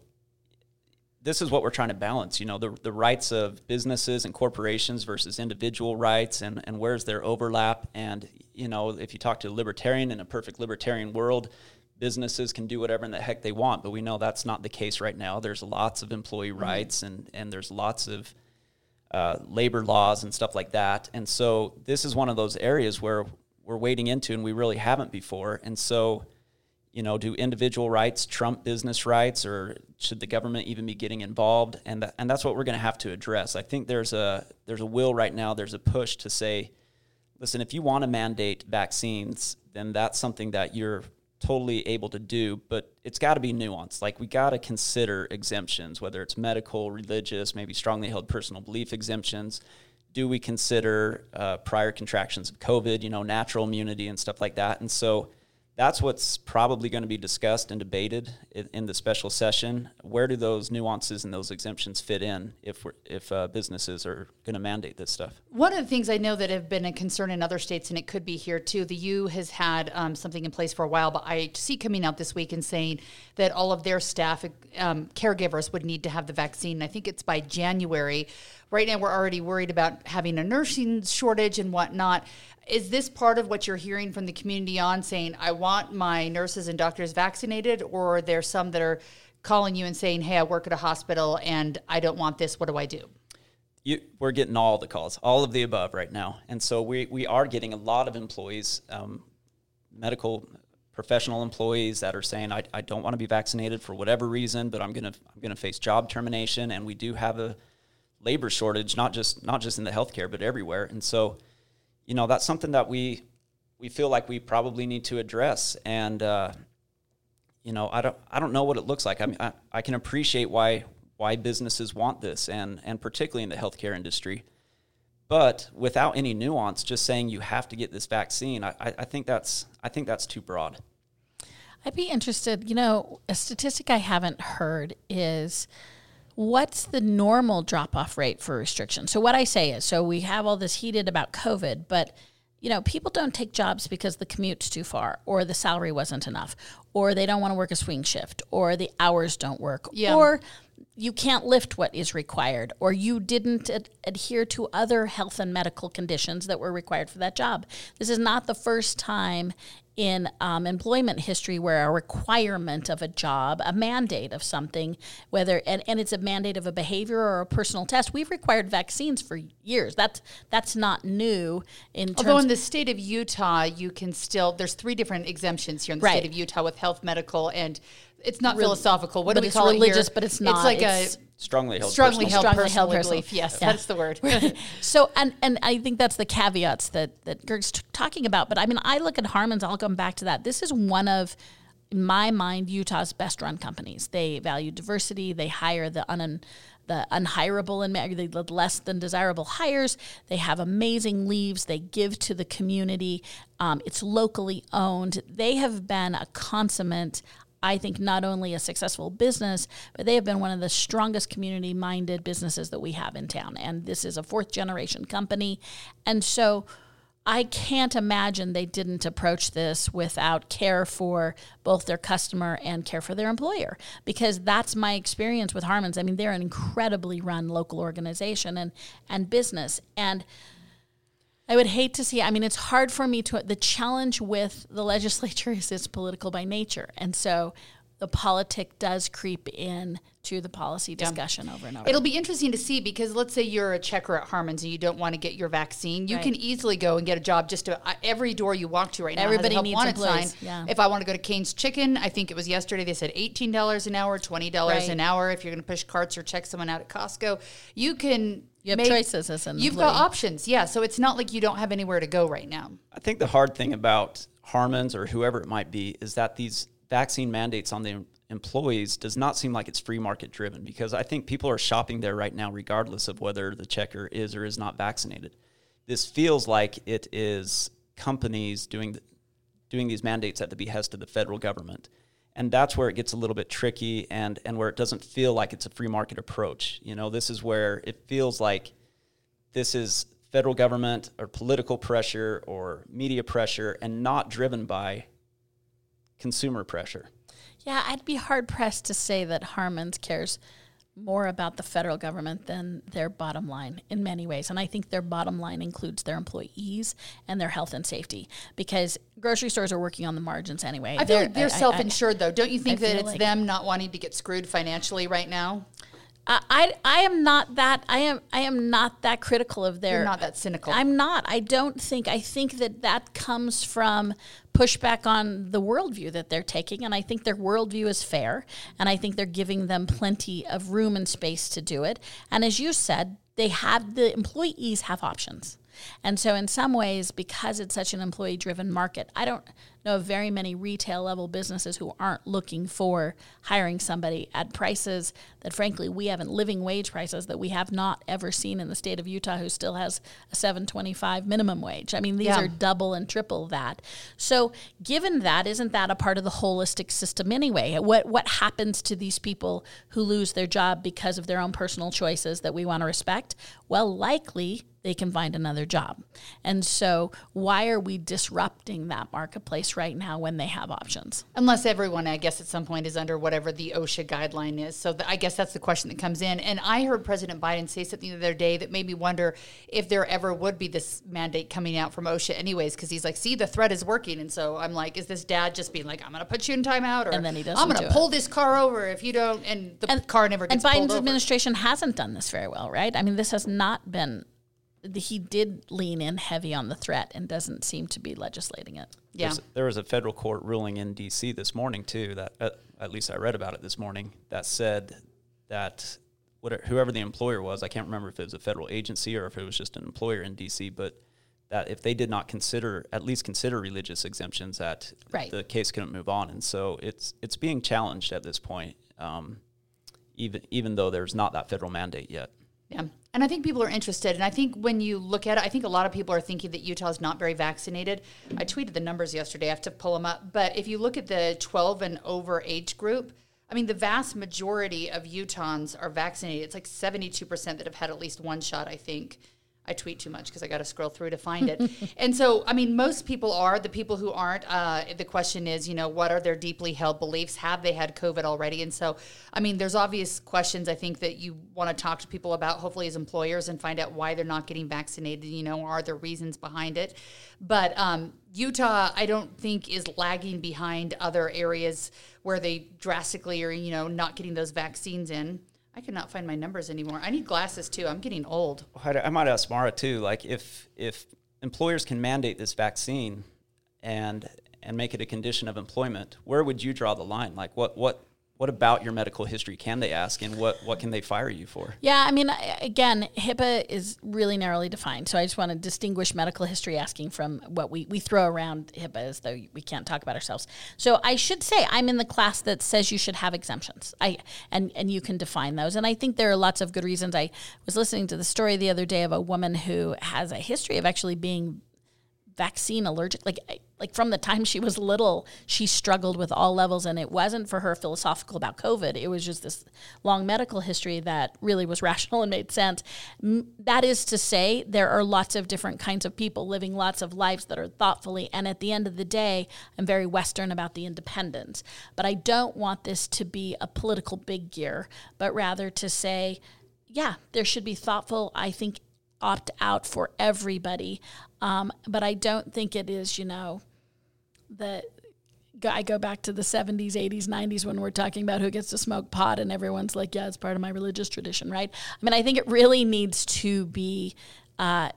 this is what we're trying to balance, you know, the, the rights of businesses and corporations versus individual rights and, and where's their overlap. And, you know, if you talk to a libertarian in a perfect libertarian world, businesses can do whatever in the heck they want. But we know that's not the case right now. There's lots of employee rights and, and there's lots of uh, labor laws and stuff like that. And so this is one of those areas where we're wading into and we really haven't before. And so, you know, do individual rights trump business rights, or should the government even be getting involved? And th- and that's what we're going to have to address. I think there's a there's a will right now. There's a push to say, listen, if you want to mandate vaccines, then that's something that you're totally able to do, but it's got to be nuanced. Like we got to consider exemptions, whether it's medical, religious, maybe strongly held personal belief exemptions. Do we consider uh, prior contractions of COVID, you know, natural immunity and stuff like that? And so that's what's probably going to be discussed and debated in, in the special session. Where do those nuances and those exemptions fit in if if uh, businesses are going to mandate this stuff? One of the things I know that have been a concern in other states, and it could be here too, the U has had um, something in place for a while, but IHC coming out this week and saying that all of their staff, um, caregivers, would need to have the vaccine. I think it's by January. Right now, we're already worried about having a nursing shortage and whatnot. Is this part of what you're hearing from the community on saying, I want my nurses and doctors vaccinated, or are there some that are calling you and saying, Hey, I work at a hospital and I don't want this. What do I do? you, we're getting all the calls, all of the above right now. And so we, we are getting a lot of employees, um, medical professional employees that are saying, I, I don't want to be vaccinated for whatever reason, but I'm going to, I'm going to face job termination. And we do have a labor shortage, not just, not just in the healthcare, but everywhere. And so, you know, that's something that we, we feel like we probably need to address. And, uh, you know, I don't, I don't know what it looks like. I mean, I, I can appreciate why, why businesses want this, and and particularly in the healthcare industry. But without any nuance, just saying you have to get this vaccine, I, I I think that's I think that's too broad. I'd be interested. You know, a statistic I haven't heard is what's the normal drop off rate for restrictions? So, what I say is so we have all this heated about COVID, but you know, people don't take jobs because the commute's too far, or the salary wasn't enough, or they don't want to work a swing shift, or the hours don't work, Yeah. or you can't lift what is required, or you didn't ad- adhere to other health and medical conditions that were required for that job. This is not the first time in um, employment history where a requirement of a job, a mandate of something, whether and, and it's a mandate of a behavior or a personal test. We've required vaccines for years. That's that's not new in Although in the state of Utah, you can still there's three different exemptions here in the Right. state of Utah with health, medical, and it's not philosophical. What do we it's call religious, it here? but it's not. It's like It's- a Strongly held. strongly personal held Strongly personal held personal. belief. Yes, Yeah. that's the word. (laughs) so and and I think that's the caveats that that Gert's t- talking about. But I mean, I look at Harmon's. I'll come back to that. This is one of in my mind Utah's best run companies. They value diversity. They hire the un the unhireable and ma- the less than desirable hires. They have amazing leaves. They give to the community. Um, it's locally owned. They have been a consummate. I think not only a successful business, but they have been one of the strongest community minded businesses that we have in town. And this is a fourth generation company. And so I can't imagine they didn't approach this without care for both their customer and care for their employer because that's my experience with Harmon's. I mean, they're an incredibly run local organization and and business and I would hate to see. I mean, it's hard for me to. The challenge with the legislature (laughs) is it's political by nature, and so the politic does creep in to the policy discussion over and over. It'll be interesting to see because let's say you're a checker at Harmon's and you don't want to get your vaccine, you Right. can easily go and get a job just to uh, every door you walk to right now. Everybody has a help needs wanted employees, sign. yeah. If I want to go to Cane's Chicken, I think it was yesterday they said eighteen dollars an hour, twenty dollars Right. an hour. If you're going to push carts or check someone out at Costco, you can. You have make- choices as an You've got options, yeah. So it's not like you don't have anywhere to go right now. I think the hard thing about Harmon's or whoever it might be is that these vaccine mandates on the employees does not seem like it's free market driven because I think people are shopping there right now regardless of whether the checker is or is not vaccinated. This feels like it is companies doing the, doing these mandates at the behest of the federal government. And that's where it gets a little bit tricky and, and where it doesn't feel like it's a free market approach. You know, this is where it feels like this is federal government or political pressure or media pressure and not driven by consumer pressure. Yeah, I'd be hard pressed to say that Harmon's cares more about the federal government than their bottom line in many ways. And I think their bottom line includes their employees and their health and safety because grocery stores are working on the margins anyway. I feel like they're I- I- self-insured, though. Don't you think I that it's like- them not wanting to get screwed financially right now? I, I I am not that I am I am not that critical of their You're not that cynical. I'm not. I don't think. I think that that comes from pushback on the worldview that they're taking, and I think their worldview is fair, and I think they're giving them plenty of room and space to do it. And as you said, they have the employees have options. And so, in some ways, because it's such an employee driven market, I don't know of very many retail level businesses who aren't looking for hiring somebody at prices that, frankly, we haven't living wage prices that we have not ever seen in the state of Utah, who still has a 725 minimum wage. I mean, these Yeah. are double and triple that. So, given that, isn't that a part of the holistic system anyway? What what happens to these people who lose their job because of their own personal choices that we want to respect? Well, likely they can find another job. And so, why are we disrupting that marketplace right now when they have options? Unless everyone, I guess, at some point is under whatever the OSHA guideline is. So th- I guess that's the question that comes in. And I heard President Biden say something the other day that made me wonder if there ever would be this mandate coming out from OSHA, anyways, because he's like, see, the threat is working. And so I'm like, is this dad just being like, I'm going to put you in timeout? Or And then he doesn't I'm going do to it. pull this car over if you don't. And the car never gets and Biden's administration hasn't done this very well, right? I mean, this has not been. He did lean in heavy on the threat and doesn't seem to be legislating it. yeah. There's- there was a federal court ruling in D.C. this morning too. That uh, at least I read about it this morning. That said that whatever, whoever the employer was, I can't remember if it was a federal agency or if it was just an employer in D.C. But that if they did not consider at least consider religious exemptions, that Right. the case couldn't move on. And so it's it's being challenged at this point, um, even even though there's not that federal mandate yet. Yeah. And I think people are interested. And I think when you look at it, I think a lot of people are thinking that Utah is not very vaccinated. I tweeted the numbers yesterday. I have to pull them up. But if you look at the 12 and over age group, I mean, the vast majority of Utahns are vaccinated. It's like 72% that have had at least one shot, I think. I tweet too much because I got to scroll through to find it. (laughs) and so, I mean, most people are. The people who aren't, uh, the question is, you know, what are their deeply held beliefs? Have they had COVID already? And so, I mean, there's obvious questions I think that you want to talk to people about, hopefully as employers, and find out why they're not getting vaccinated. You know, are there reasons behind it? But um, Utah, I don't think is lagging behind other areas where they drastically are, you know, not getting those vaccines in. I cannot find my numbers anymore. I need glasses too. I'm getting old. Oh, I, I might ask Maura too. Like, if if employers can mandate this vaccine and and make it a condition of employment, where would you draw the line? Like, what what what about your medical history can they ask, and what what can they fire you for? Yeah, I mean, again, HIPAA is really narrowly defined, so I just want to distinguish medical history asking from what we we throw around HIPAA as though we can't talk about ourselves. So I should say I'm in the class that says you should have exemptions. I and and you can define those, and I think there are lots of good reasons. I was listening to the story the other day of a woman who has a history of actually being vaccine allergic like like from the time she was little she struggled with all levels and it wasn't for her philosophical about covid. It was just this long medical history that really was (laughs) rational and made sense. That is to say there are lots of different kinds of people living lots of lives that are thoughtfully and at the end of the day i'm very western about the independence but i don't want this to be a political big gear but rather to say yeah, there should be thoughtful, I think, opt out for everybody. Um, but I don't think it is, you know, the I go back to the 70s, 80s, 90s when we're talking about who gets to smoke pot, and everyone's like, yeah, it's part of my religious tradition, right? I mean, I think it really needs to be uh,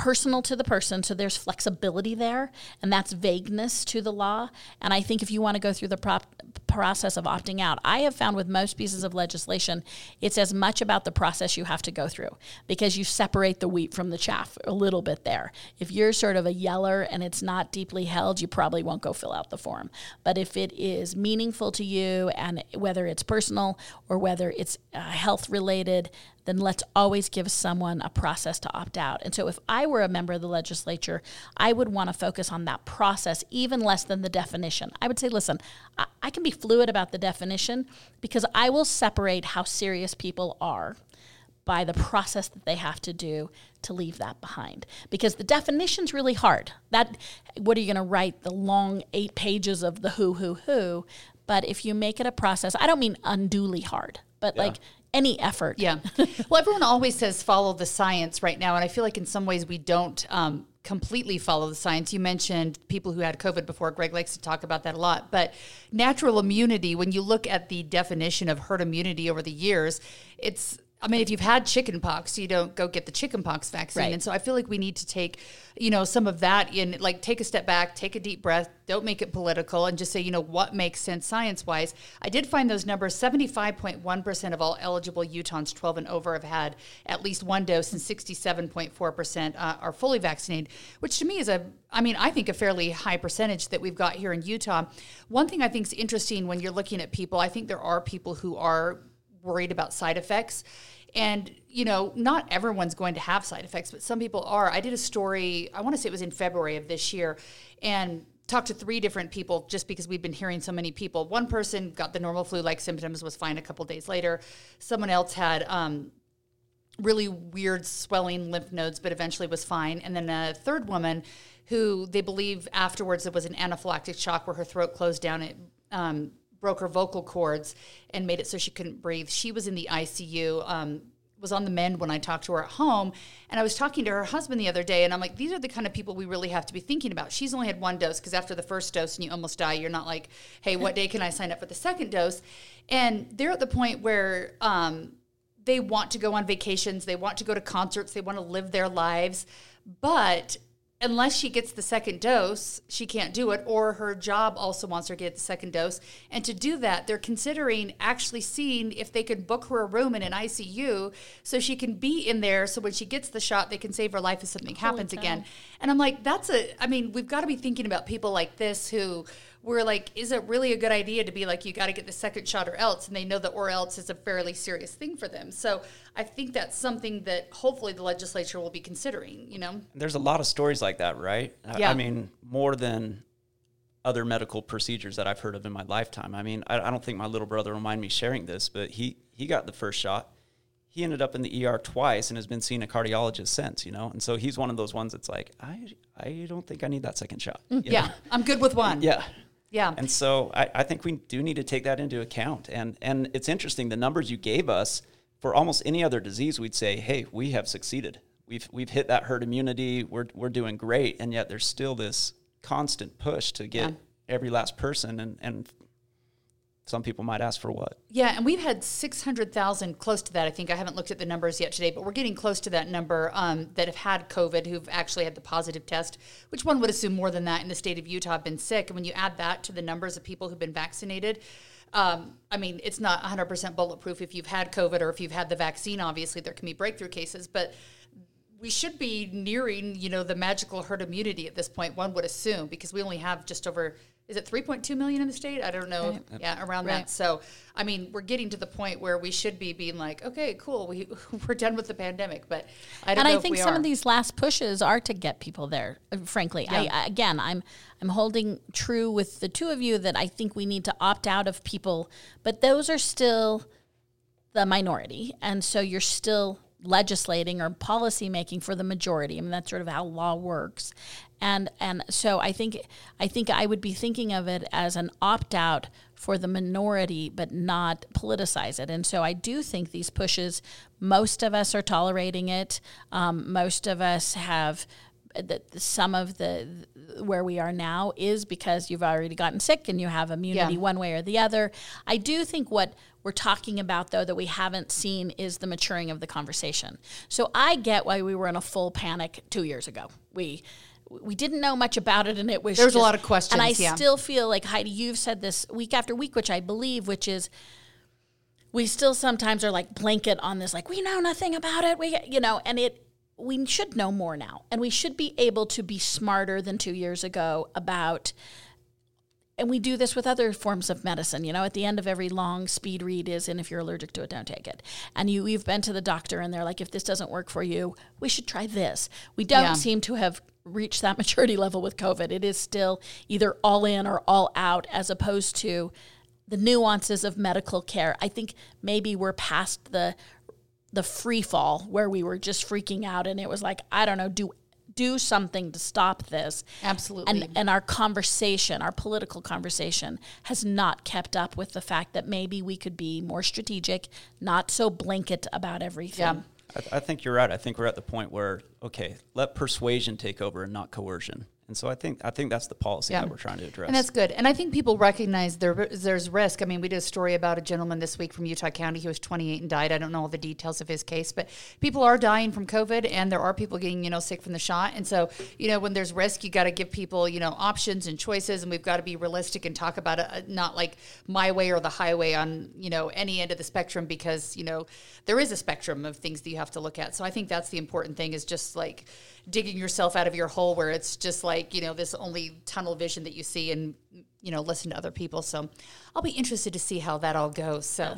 personal to the person, so there's flexibility there, and that's vagueness to the law. And I think if you want to go through the prop- process of opting out, I have found with most pieces of legislation, it's as much about the process you have to go through because you separate the wheat from the chaff a little bit there. If you're sort of a yeller and it's not deeply held, you probably won't go fill out the form. But if it is meaningful to you, and whether it's personal or whether it's uh, health related, then let's always give someone a process to opt out. And so if I were a member of the legislature, I would want to focus on that process even less than the definition. I would say, listen, I, I can be fluid about the definition because I will separate how serious people are by the process that they have to do to leave that behind because the definition's really hard that what are you going to write the long 8 pages of the who who who but if you make it a process i don't mean unduly hard but yeah. like any effort. Yeah. (laughs) well, everyone always says follow the science right now, and I feel like in some ways we don't um, completely follow the science. You mentioned people who had COVID before. Greg likes to talk about that a lot. But natural immunity, when you look at the definition of herd immunity over the years, it's I mean, if you've had chickenpox, you don't go get the chickenpox vaccine. Right. And so I feel like we need to take, you know, some of that in, like, take a step back, take a deep breath, don't make it political, and just say, you know, what makes sense science wise. I did find those numbers 75.1% of all eligible Utahns 12 and over have had at least one dose, and 67.4% uh, are fully vaccinated, which to me is a, I mean, I think a fairly high percentage that we've got here in Utah. One thing I think is interesting when you're looking at people, I think there are people who are worried about side effects. And, you know, not everyone's going to have side effects, but some people are. I did a story, I want to say it was in February of this year, and talked to three different people just because we've been hearing so many people. One person got the normal flu like symptoms, was fine a couple days later. Someone else had um, really weird swelling lymph nodes, but eventually was fine. And then a third woman who they believe afterwards it was an anaphylactic shock where her throat closed down. It um, broke her vocal cords and made it so she couldn't breathe. She was in the ICU. Um, was on the mend when I talked to her at home. And I was talking to her husband the other day, and I'm like, these are the kind of people we really have to be thinking about. She's only had one dose because after the first dose and you almost die, you're not like, hey, what day can I sign up for the second dose? And they're at the point where um, they want to go on vacations, they want to go to concerts, they want to live their lives. But unless she gets the second dose, she can't do it, or her job also wants her to get the second dose. And to do that, they're considering actually seeing if they could book her a room in an ICU so she can be in there. So when she gets the shot, they can save her life if something Holy happens cow. again. And I'm like, that's a, I mean, we've got to be thinking about people like this who we're like, is it really a good idea to be like, you got to get the second shot or else? And they know that or else is a fairly serious thing for them. So I think that's something that hopefully the legislature will be considering, you know? There's a lot of stories like that, right? Yeah. I mean, more than other medical procedures that I've heard of in my lifetime. I mean, I, I don't think my little brother will mind me sharing this, but he, he got the first shot. he ended up in the ER twice and has been seeing a cardiologist since, you know? And so he's one of those ones that's like, I, I don't think I need that second shot. you Yeah, know? I'm good with one. Yeah. Yeah. And so I, I think we do need to take that into account. And and it's interesting, the numbers you gave us for almost any other disease, we'd say, hey, we have succeeded. We've we've hit that herd immunity. We're we're doing great. And yet there's still this constant push to get Yeah. every last person and, and some people might ask for what? Yeah, and we've had 600,000, close to that, I think. I haven't looked at the numbers yet today, but we're getting close to that number um, that have had COVID, who've actually had the positive test, which one would assume more than that in the state of Utah have been sick. And when you add that to the numbers of people who've been vaccinated, um, I mean, it's not 100% bulletproof if you've had COVID or if you've had the vaccine. Obviously, there can be breakthrough cases, but we should be nearing, you know, the magical herd immunity at this point. One would assume because we only have just over, is it 3.2 million in the state? I don't know. Yeah, around Right. that. So, I mean, we're getting to the point where we should be being like, okay, cool, we (laughs) we're done with the pandemic. But I don't and know I if think we some are. of these last pushes are to get people there. uh, Frankly, I, Yeah. I, again, I'm I'm holding true with the two of you that I think we need to opt out of people, but those are still the minority, and so you're still legislating or policy making for the majority. I mean, that's sort of how law works, and and so I think I think I would be thinking of it as an opt out for the minority, but not politicize it. And so I do think these pushes, most of us are tolerating it. Um, most of us have that some of the where we are now is because you've already gotten sick and you have immunity Yeah. one way or the other. I do think what we're talking about though that we haven't seen is the maturing of the conversation. So I get why we were in a full panic 2 years ago. We we didn't know much about it and it was There's a lot of questions, And I yeah. still feel like Heidi you've said this week after week which I believe which is we still sometimes are like blanket on this like we know nothing about it we you know and it we should know more now and we should be able to be smarter than 2 years ago about and we do this with other forms of medicine you know at the end of every long speed read is and if you're allergic to it don't take it and you you've been to the doctor and they're like if this doesn't work for you we should try this we don't Yeah. seem to have reached that (laughs) maturity level with covid it is still either all in or all out as opposed to the nuances of medical care i think maybe we're past the the free fall where we were just freaking out and it was like i don't know do do something to stop this Absolutely. and and our conversation our political conversation has not kept up with the fact that maybe we could be more strategic not so blanket about everything Yeah. I, I think you're right. I think we're at the point where okay, let persuasion take over and not coercion. And so I think I think that's the policy Yeah. that we're trying to address. And that's good. And I think people recognize there there's risk. I mean, we did a story about a gentleman this week from Utah County. He was 28 and died. I don't know all the details of his case, but people are dying from COVID, and there are people getting you know sick from the shot. And so you know when there's risk, you got to give people you know options and choices, and we've got to be realistic and talk about it, uh, not like my way or the highway on you know any end of the spectrum, because you know there is a spectrum of things that you have to look at. So I think that's the important thing is just like digging yourself out of your hole where it's just like you know this only tunnel vision that you see and you know listen to other people. So i'll be interested to see how that all goes. So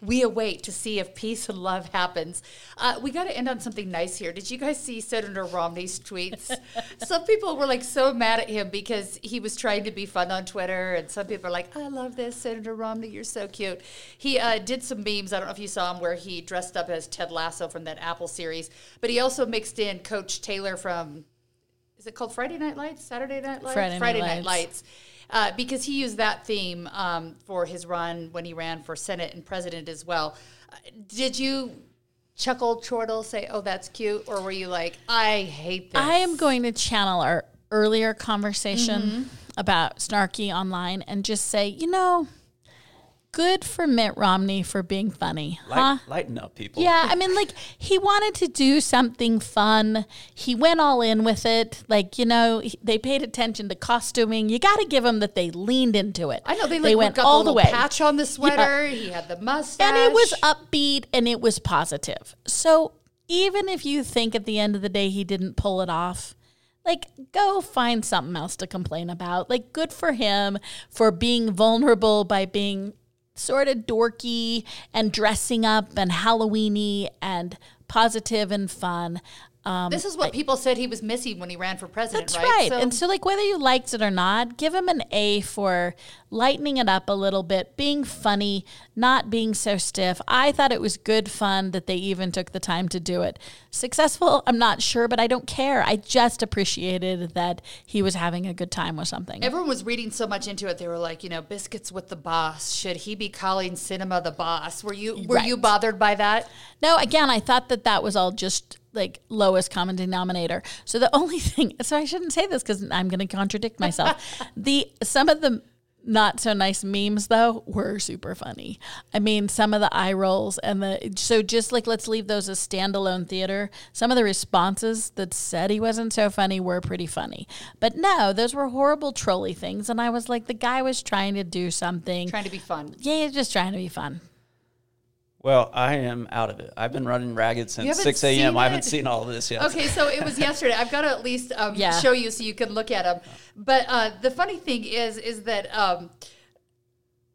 we await to see if peace and love happens. Uh, we got to end on something nice here. Did you guys see senator romney's tweets? (laughs) Some people were like so mad at him because he was trying to be fun on twitter and some people are like i love this senator romney you're so cute. He uh, did some memes. I don't know if you saw him where he dressed up as ted lasso from that apple series but he also mixed in coach taylor from is it called Friday Night Lights? Saturday Night Lights? Friday Night Night Lights. Lights. Uh, because he used that theme um, for his run when he ran for Senate and president as well. Uh, did you chuckle, chortle, say, oh, that's cute? Or were you like, I hate this? I am going to channel our earlier conversation Mm-hmm. about snarky online and just say, you know, good for Mitt Romney for being funny, Light, huh? Lighten up, people. Yeah, I mean, like he wanted to do something fun. He went all in with it. Like you know, he- they paid attention to costuming. You got to give them that they leaned into it. I know they, like, went got all the the way. patch on the sweater. He had the mustache. and it was upbeat and it was positive. So even if you think at the end of the day he didn't pull it off, like go find something else to complain about. Like good for him for being vulnerable by being sort of dorky and dressing up and Halloweeny and positive and fun. Um, this is what people said he was missing when he ran for president, That's right. So- and so, like, whether you liked it or not, give him an A for lightening it up a little bit, being funny, not being so stiff. I thought it was good fun that they even took the time to do it. Successful, I'm not sure, but I don't care. I just appreciated that he was having a good time with something. Everyone was reading so much into it. They were like, you know, biscuits with the boss. Should he be calling Sinema the boss? Were you were you bothered by that? No, again, I thought that that was all just like lowest common denominator. So the (laughs) only thing, so I shouldn't say this because I'm going to contradict myself. (laughs) the some of the not so nice memes though were super funny. I mean, some of the eye rolls and the so just like let's leave those as standalone theater. Some of the responses that said he wasn't so funny were pretty funny, but no, those were horrible trolly things. And I was like, the guy was trying to do something. Trying to be fun. yeah, just trying to be fun. Well, I am out of it. I've been running ragged since 6 a.m. I haven't seen all of this yet. Okay, so it was yesterday. I've got to at least um, Yeah. show you so you can look at them. But uh, the funny thing is, is that um,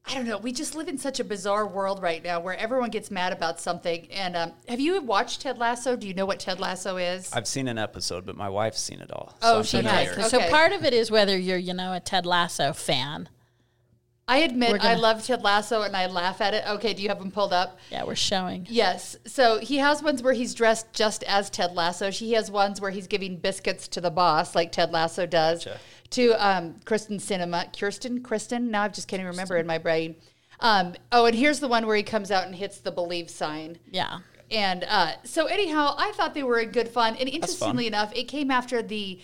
I don't know. We just live in such a bizarre world right now where everyone gets mad about something. And um, have you watched Ted Lasso? Do you know what Ted Lasso is? I've seen an episode, but my wife's seen it all. Oh, I'm she familiar. has. So part of it is whether you're, you know, a Ted Lasso fan. I admit gonna- I love Ted Lasso and I laugh at it. Okay, do you have them pulled up? Yeah, we're showing. Yes. So he has ones where he's dressed just as Ted Lasso. She has ones where he's giving biscuits to the boss, like Ted Lasso does, Gotcha. to um, Kristen Sinema. Kirsten? Kristen? Now I just can't even remember in my brain. Um, oh, and here's the one where he comes out and hits the believe sign. Yeah. And uh, so, anyhow, I thought they were a good fun. And interestingly enough, it came after the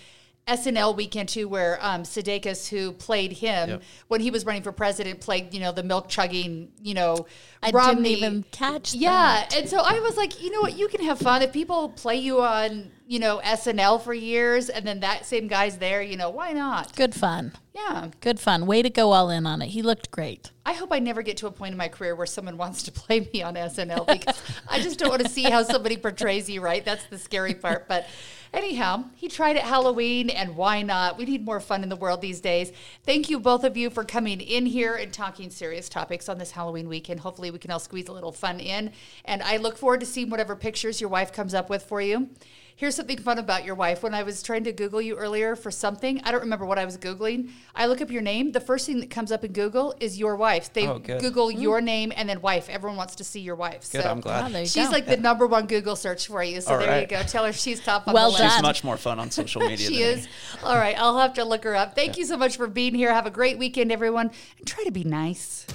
SNL weekend too, where um, Sudeikis, who played him Yep. when he was running for president, played you know the milk chugging, you know, I Romney. didn't even catch Yeah, that. and so I was like, you know what, you can have fun if people play you on you know SNL for years, and then that same guy's there. You know, why not? Good fun. Yeah. Good fun. Way to go all in on it. He looked great. I hope I never get to a point in my career where someone wants to (laughs) play me on SNL because I just don't want to see how somebody portrays you, right? That's the scary part. But anyhow, he tried at Halloween, and why not? We need more fun in the world these days. Thank you, both of you, for coming in here and talking serious topics on this Halloween weekend. Hopefully, we can all squeeze a little fun in. And I look forward to seeing whatever pictures your wife comes up with for you. Here's something fun about your wife. When I was trying to Google you earlier for something, I don't remember what I was Googling. I look up your name. The first thing that comes up in Google is your wife. They Oh, good. Google mm. your name and then wife. Everyone wants to see your wife. Good, so I'm glad. Oh, there you She's go. like the number one Google search for you. So All there right. you go. Tell her she's top on Well the done. list. She's much more fun on social (laughs) media She than is. me. All right. I'll have to look her up. Thank you so much for being here. Have a great weekend, everyone. And try to be nice.